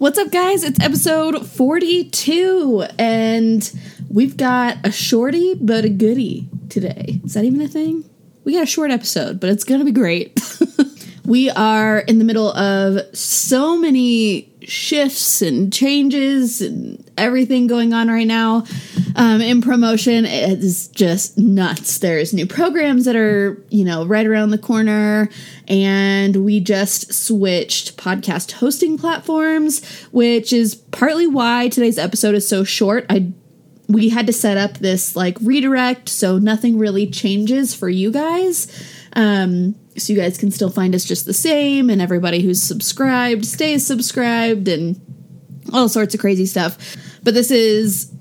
What's up, guys? It's episode 42, and we've got a shorty but a goodie today. Is that even a thing? We got a short episode, but it's gonna be great. we are in the middle of so many shifts and changes and everything going on right now um, in promotion. Is just nuts. There's new programs that are, you know, right around the corner. And we just switched podcast hosting platforms, which is partly why today's episode is so short. I we had to set up this like redirect so nothing really changes for you guys. Um, so you guys can still find us just the same, and everybody who's subscribed stays subscribed, and all sorts of crazy stuff. But this is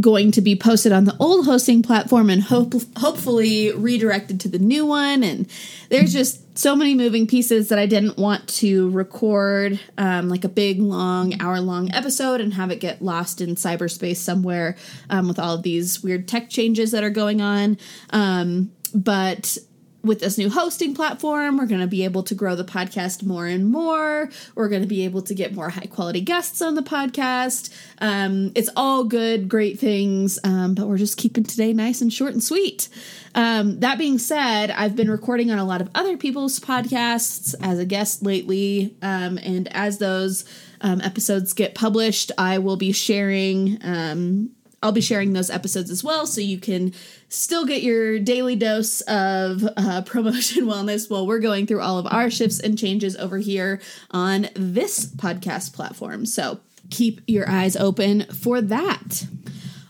going to be posted on the old hosting platform and hope, hopefully redirected to the new one. And there's just so many moving pieces that I didn't want to record um, like a big, long, hour long episode and have it get lost in cyberspace somewhere um, with all of these weird tech changes that are going on. Um, but with this new hosting platform, we're going to be able to grow the podcast more and more. We're going to be able to get more high quality guests on the podcast. Um, it's all good, great things, um, but we're just keeping today nice and short and sweet. Um, that being said, I've been recording on a lot of other people's podcasts as a guest lately, um, and as those um, episodes get published, I will be sharing um, I'll be sharing those episodes as well, so you can still get your daily dose of uh, promotion wellness while we're going through all of our shifts and changes over here on this podcast platform. So keep your eyes open for that.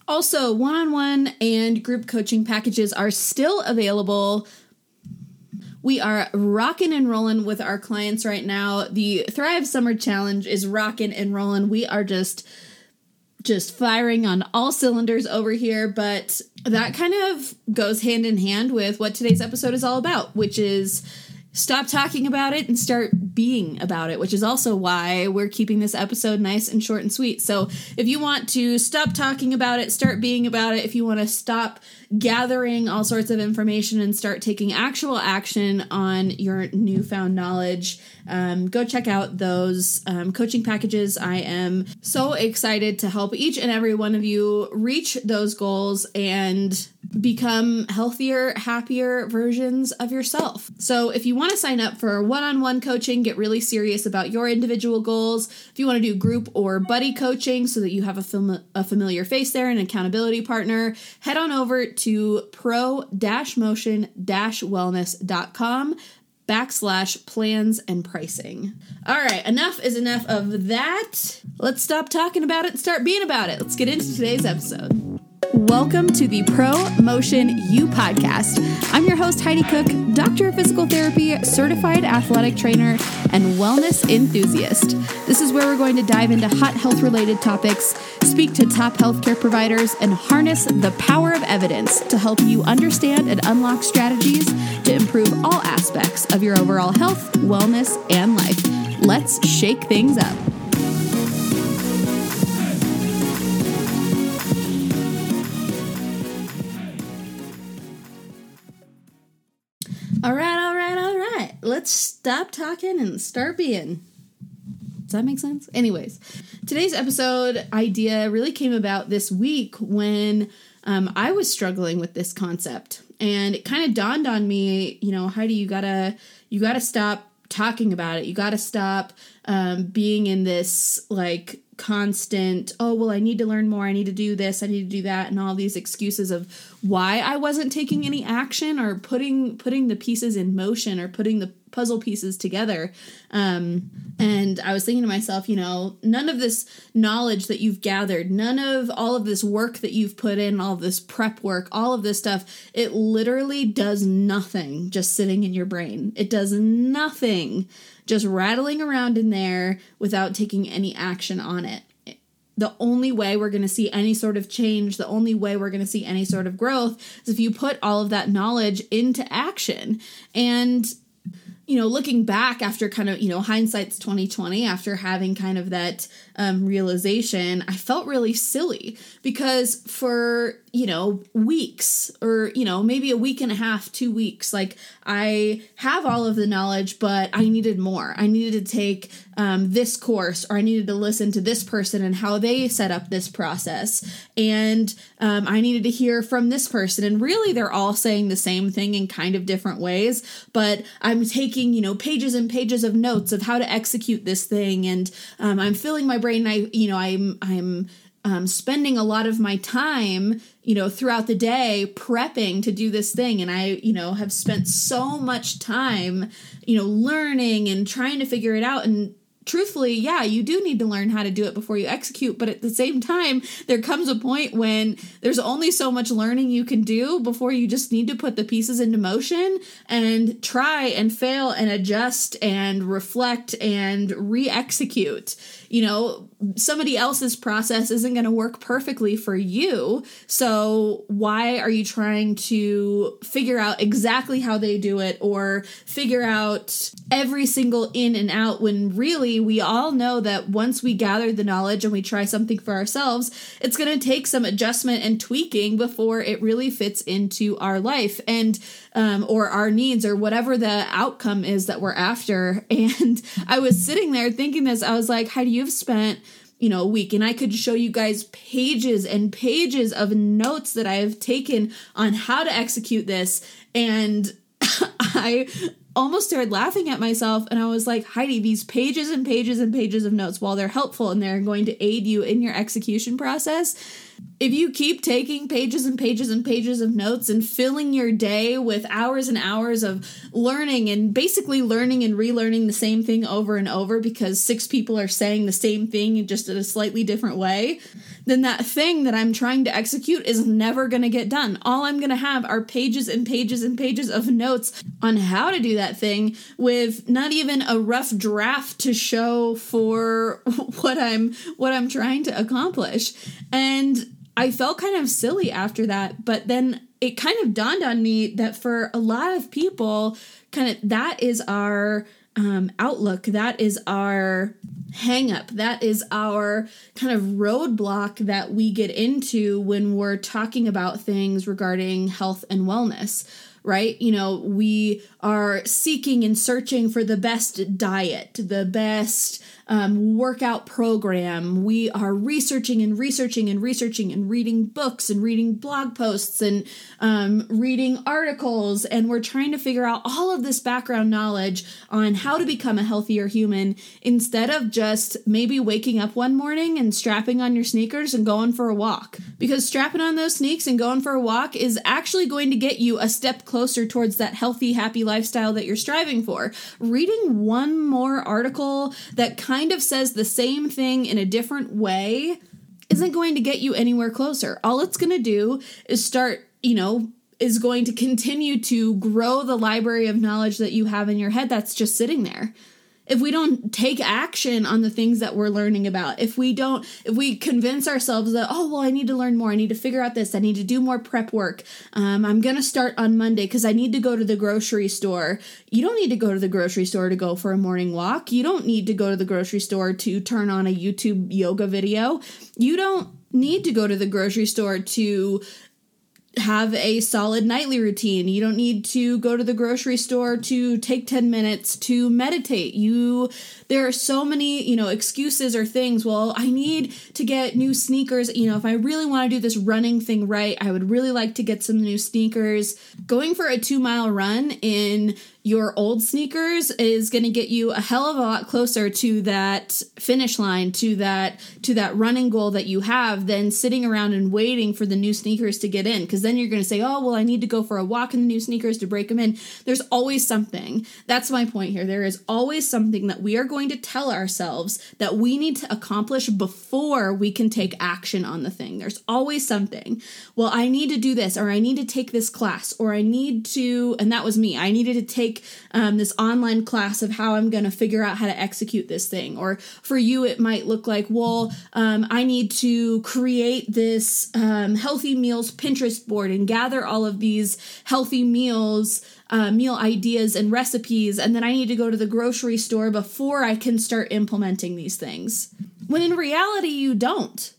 Also, one on one and group coaching packages are still available. We are rocking and rolling with our clients right now. The Thrive Summer Challenge is rocking and rolling. We are just just firing on all cylinders over here, but that kind of goes hand in hand with what today's episode is all about, which is stop talking about it and start being about it, which is also why we're keeping this episode nice and short and sweet. So, if you want to stop talking about it, start being about it, if you want to stop gathering all sorts of information and start taking actual action on your newfound knowledge, um, go check out those um, coaching packages. I am so excited to help each and every one of you reach those goals and become healthier, happier versions of yourself. So, if you want to sign up for one on one coaching, get really serious about your individual goals, if you want to do group or buddy coaching so that you have a, fam- a familiar face there, an accountability partner, head on over to pro motion wellness.com backslash plans and pricing. All right, enough is enough of that. Let's stop talking about it and start being about it. Let's get into today's episode. Welcome to the Pro Motion You podcast. I'm your host, Heidi Cook, doctor of physical therapy, certified athletic trainer, and wellness enthusiast. This is where we're going to dive into hot health related topics, speak to top healthcare providers, and harness the power of evidence to help you understand and unlock strategies to improve all aspects of your overall health, wellness, and life. Let's shake things up. Let's stop talking and start being. Does that make sense? Anyways, today's episode idea really came about this week when um, I was struggling with this concept, and it kind of dawned on me. You know, Heidi, you gotta you gotta stop talking about it. You gotta stop um, being in this like constant oh well i need to learn more. I need to do this. I need to do that. And all these excuses of why i wasn't taking any action or putting putting the pieces in motion or putting the puzzle pieces together. Um, and i was thinking to myself you know none of this knowledge that you've gathered none of all of this work that you've put in all this prep work all of this stuff it literally does nothing just sitting in your brain. It does nothing just rattling around in there without taking any action on it. The only way we're going to see any sort of change, the only way we're going to see any sort of growth is if you put all of that knowledge into action. And you know, looking back after kind of, you know, hindsight's 2020, after having kind of that um, realization, I felt really silly because for you know, weeks or, you know, maybe a week and a half, two weeks. Like I have all of the knowledge, but I needed more. I needed to take um, this course or I needed to listen to this person and how they set up this process. And um, I needed to hear from this person. And really, they're all saying the same thing in kind of different ways. But I'm taking, you know, pages and pages of notes of how to execute this thing. And um, I'm filling my brain. I, you know, I'm, I'm, um, spending a lot of my time, you know, throughout the day prepping to do this thing. And I, you know, have spent so much time, you know, learning and trying to figure it out. And truthfully, yeah, you do need to learn how to do it before you execute. But at the same time, there comes a point when there's only so much learning you can do before you just need to put the pieces into motion and try and fail and adjust and reflect and re execute. You know, somebody else's process isn't going to work perfectly for you. So why are you trying to figure out exactly how they do it or figure out every single in and out when really we all know that once we gather the knowledge and we try something for ourselves, it's going to take some adjustment and tweaking before it really fits into our life and um, or our needs or whatever the outcome is that we're after. And I was sitting there thinking this, I was like, Heidi, you've spent you know, a week. And I could show you guys pages and pages of notes that I have taken on how to execute this. And I almost started laughing at myself and I was like, Heidi, these pages and pages and pages of notes, while they're helpful and they're going to aid you in your execution process, if you keep taking pages and pages and pages of notes and filling your day with hours and hours of learning and basically learning and relearning the same thing over and over because six people are saying the same thing just in a slightly different way, then that thing that I'm trying to execute is never going to get done. All I'm going to have are pages and pages and pages of notes on how to do that thing with not even a rough draft to show for what I'm what I'm trying to accomplish. And I felt kind of silly after that, but then it kind of dawned on me that for a lot of people, kind of that is our um, outlook, that is our hang up, that is our kind of roadblock that we get into when we're talking about things regarding health and wellness right? You know, we are seeking and searching for the best diet, the best um, workout program. We are researching and researching and researching and reading books and reading blog posts and um, reading articles. And we're trying to figure out all of this background knowledge on how to become a healthier human instead of just maybe waking up one morning and strapping on your sneakers and going for a walk. Because strapping on those sneaks and going for a walk is actually going to get you a step closer towards that healthy, happy lifestyle that you're striving for. Reading one more article that kind of says the same thing in a different way isn't going to get you anywhere closer. All it's going to do is start, you know, is going to continue to grow the library of knowledge that you have in your head that's just sitting there if we don't take action on the things that we're learning about if we don't if we convince ourselves that oh well i need to learn more i need to figure out this i need to do more prep work um, i'm gonna start on monday because i need to go to the grocery store. You don't need to go to the grocery store to go for a morning walk. You don't need to go to the grocery store to turn on a youtube yoga video. You don't need to go to the grocery store to have a solid nightly routine. You don't need to go to the grocery store to take 10 minutes to meditate. You there are so many, you know, excuses or things. Well, I need to get new sneakers. You know, if I really want to do this running thing right, I would really like to get some new sneakers. Going for a 2-mile run in your old sneakers is going to get you a hell of a lot closer to that finish line to that to that running goal that you have than sitting around and waiting for the new sneakers to get in. Because then you're going to say oh well i need to go for a walk in the new sneakers to break them in. There's always something. That's my point here. There is always something that we are going to tell ourselves that we need to accomplish before we can take action on the thing. There's always something. Well i need to do this or i need to take this class or i need to and that was me. I needed to take take um, this online class of how I'm going to figure out how to execute this thing. Or for you, it might look like, well, um, I need to create this um, healthy meals Pinterest board and gather all of these healthy meals. Uh, meal ideas and recipes, and then I need to go to the grocery store before I can start implementing these things. When in reality, you don't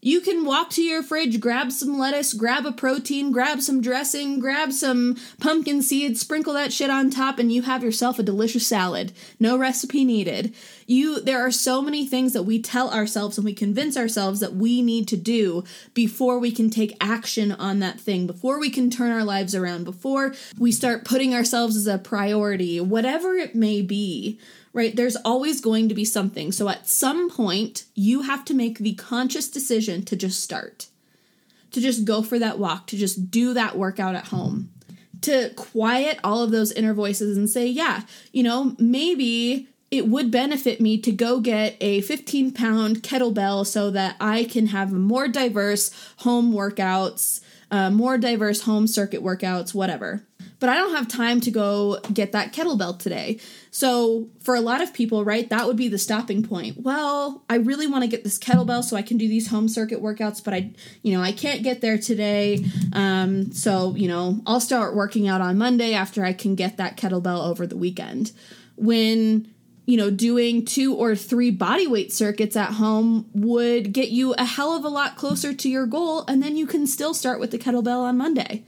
You can walk to your fridge, grab some lettuce, grab a protein, grab some dressing, grab some pumpkin seeds, sprinkle that shit on top, and you have yourself a delicious salad. No recipe needed. You there are so many things that we tell ourselves and we convince ourselves that we need to do before we can take action on that thing, before we can turn our lives around, before we start putting ourselves as a priority, whatever it may be right? There's always going to be something. So at some point, you have to make the conscious decision to just start, to just go for that walk, to just do that workout at home, to quiet all of those inner voices and say, yeah, you know, maybe it would benefit me to go get a 15 pound kettlebell so that I can have more diverse home workouts, uh, more diverse home circuit workouts, whatever but I don't have time to go get that kettlebell today. So, for a lot of people, right, that would be the stopping point. Well, I really want to get this kettlebell so I can do these home circuit workouts, but I, you know, I can't get there today. Um, so, you know, I'll start working out on Monday after I can get that kettlebell over the weekend. When you know, doing two or three body weight circuits at home would get you a hell of a lot closer to your goal, and then you can still start with the kettlebell on Monday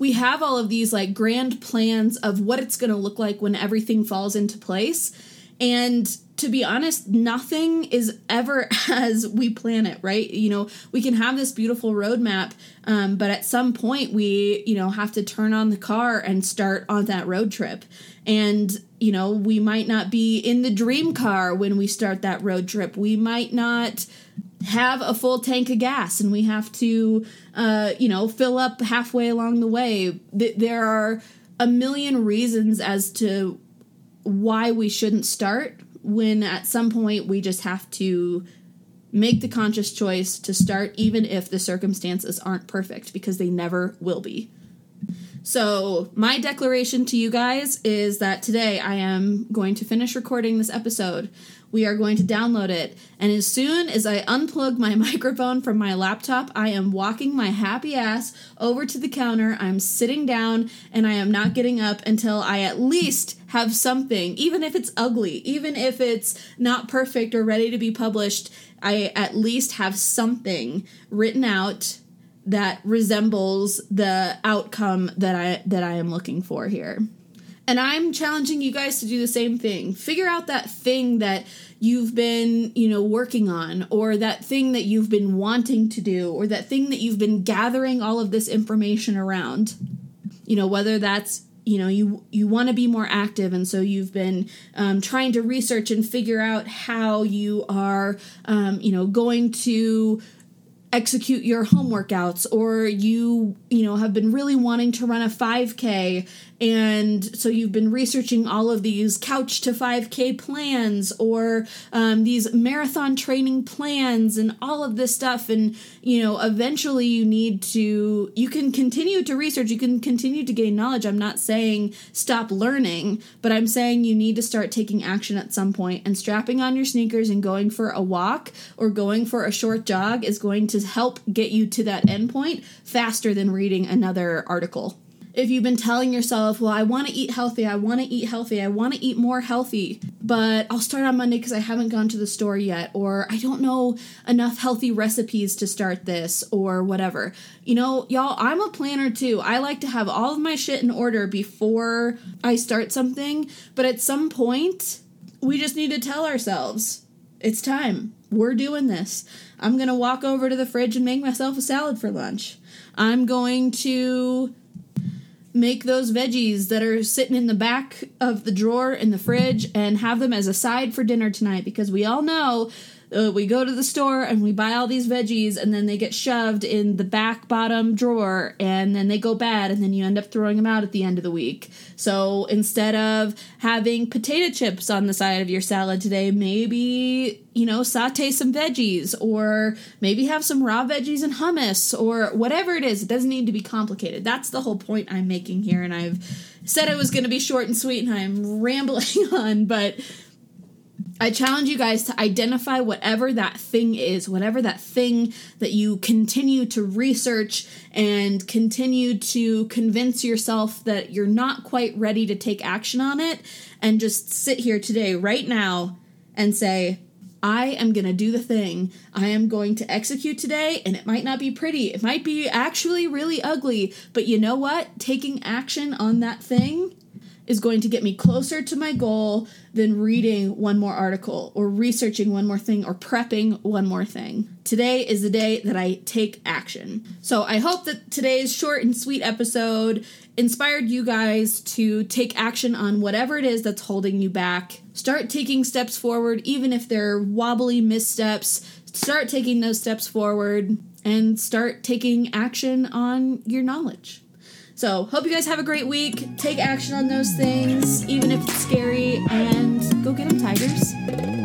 we have all of these like grand plans of what it's going to look like when everything falls into place. And to be honest, nothing is ever as we plan it, right? You know, we can have this beautiful roadmap, um, but at some point we, you know, have to turn on the car and start on that road trip. And, you know, we might not be in the dream car when we start that road trip. We might not have a full tank of gas and we have to uh, you know fill up halfway along the way there are a million reasons as to why we shouldn't start when at some point we just have to make the conscious choice to start even if the circumstances aren't perfect because they never will be so, my declaration to you guys is that today I am going to finish recording this episode. We are going to download it. And as soon as I unplug my microphone from my laptop, I am walking my happy ass over to the counter. I'm sitting down and I am not getting up until I at least have something, even if it's ugly, even if it's not perfect or ready to be published. I at least have something written out that resembles the outcome that I that I am looking for here. And I'm challenging you guys to do the same thing. Figure out that thing that you've been, you know, working on or that thing that you've been wanting to do or that thing that you've been gathering all of this information around. You know, whether that's you know you you want to be more active and so you've been um, trying to research and figure out how you are um, you know going to execute your home workouts or you you know have been really wanting to run a 5k and so you've been researching all of these couch to 5k plans or um, these marathon training plans and all of this stuff and you know eventually you need to you can continue to research you can continue to gain knowledge. I'm not saying stop learning but i'm saying you need to start taking action at some point and strapping on your sneakers and going for a walk or going for a short jog is going to help get you to that endpoint faster than reading another article if you've been telling yourself, well, I want to eat healthy, I want to eat healthy, I want to eat more healthy, but I'll start on Monday because I haven't gone to the store yet, or I don't know enough healthy recipes to start this, or whatever. You know, y'all, I'm a planner too. I like to have all of my shit in order before I start something, but at some point, we just need to tell ourselves it's time. We're doing this. I'm going to walk over to the fridge and make myself a salad for lunch. I'm going to make those veggies that are sitting in the back of the drawer in the fridge and have them as a side for dinner tonight because we all know uh, we go to the store and we buy all these veggies and then they get shoved in the back bottom drawer and then they go bad and then you end up throwing them out at the end of the week. So instead of having potato chips on the side of your salad today, maybe, you know, saute some veggies or maybe have some raw veggies and hummus or whatever it is. It doesn't need to be complicated. That's the whole point I'm making here and I've said it was going to be short and sweet and I'm rambling on, but I challenge you guys to identify whatever that thing is, whatever that thing that you continue to research and continue to convince yourself that you're not quite ready to take action on it, and just sit here today, right now, and say, I am going to do the thing. I am going to execute today, and it might not be pretty. It might be actually really ugly. But you know what? Taking action on that thing is going to get me closer to my goal than reading one more article or researching one more thing or prepping one more thing. Today is the day that I take action. So I hope that today's short and sweet episode inspired you guys to take action on whatever it is that's holding you back. Start taking steps forward, even if they're wobbly missteps. Start taking those steps forward and start taking action on your knowledge. So, hope you guys have a great week. Take action on those things, even if it's scary, and go get them, Tigers.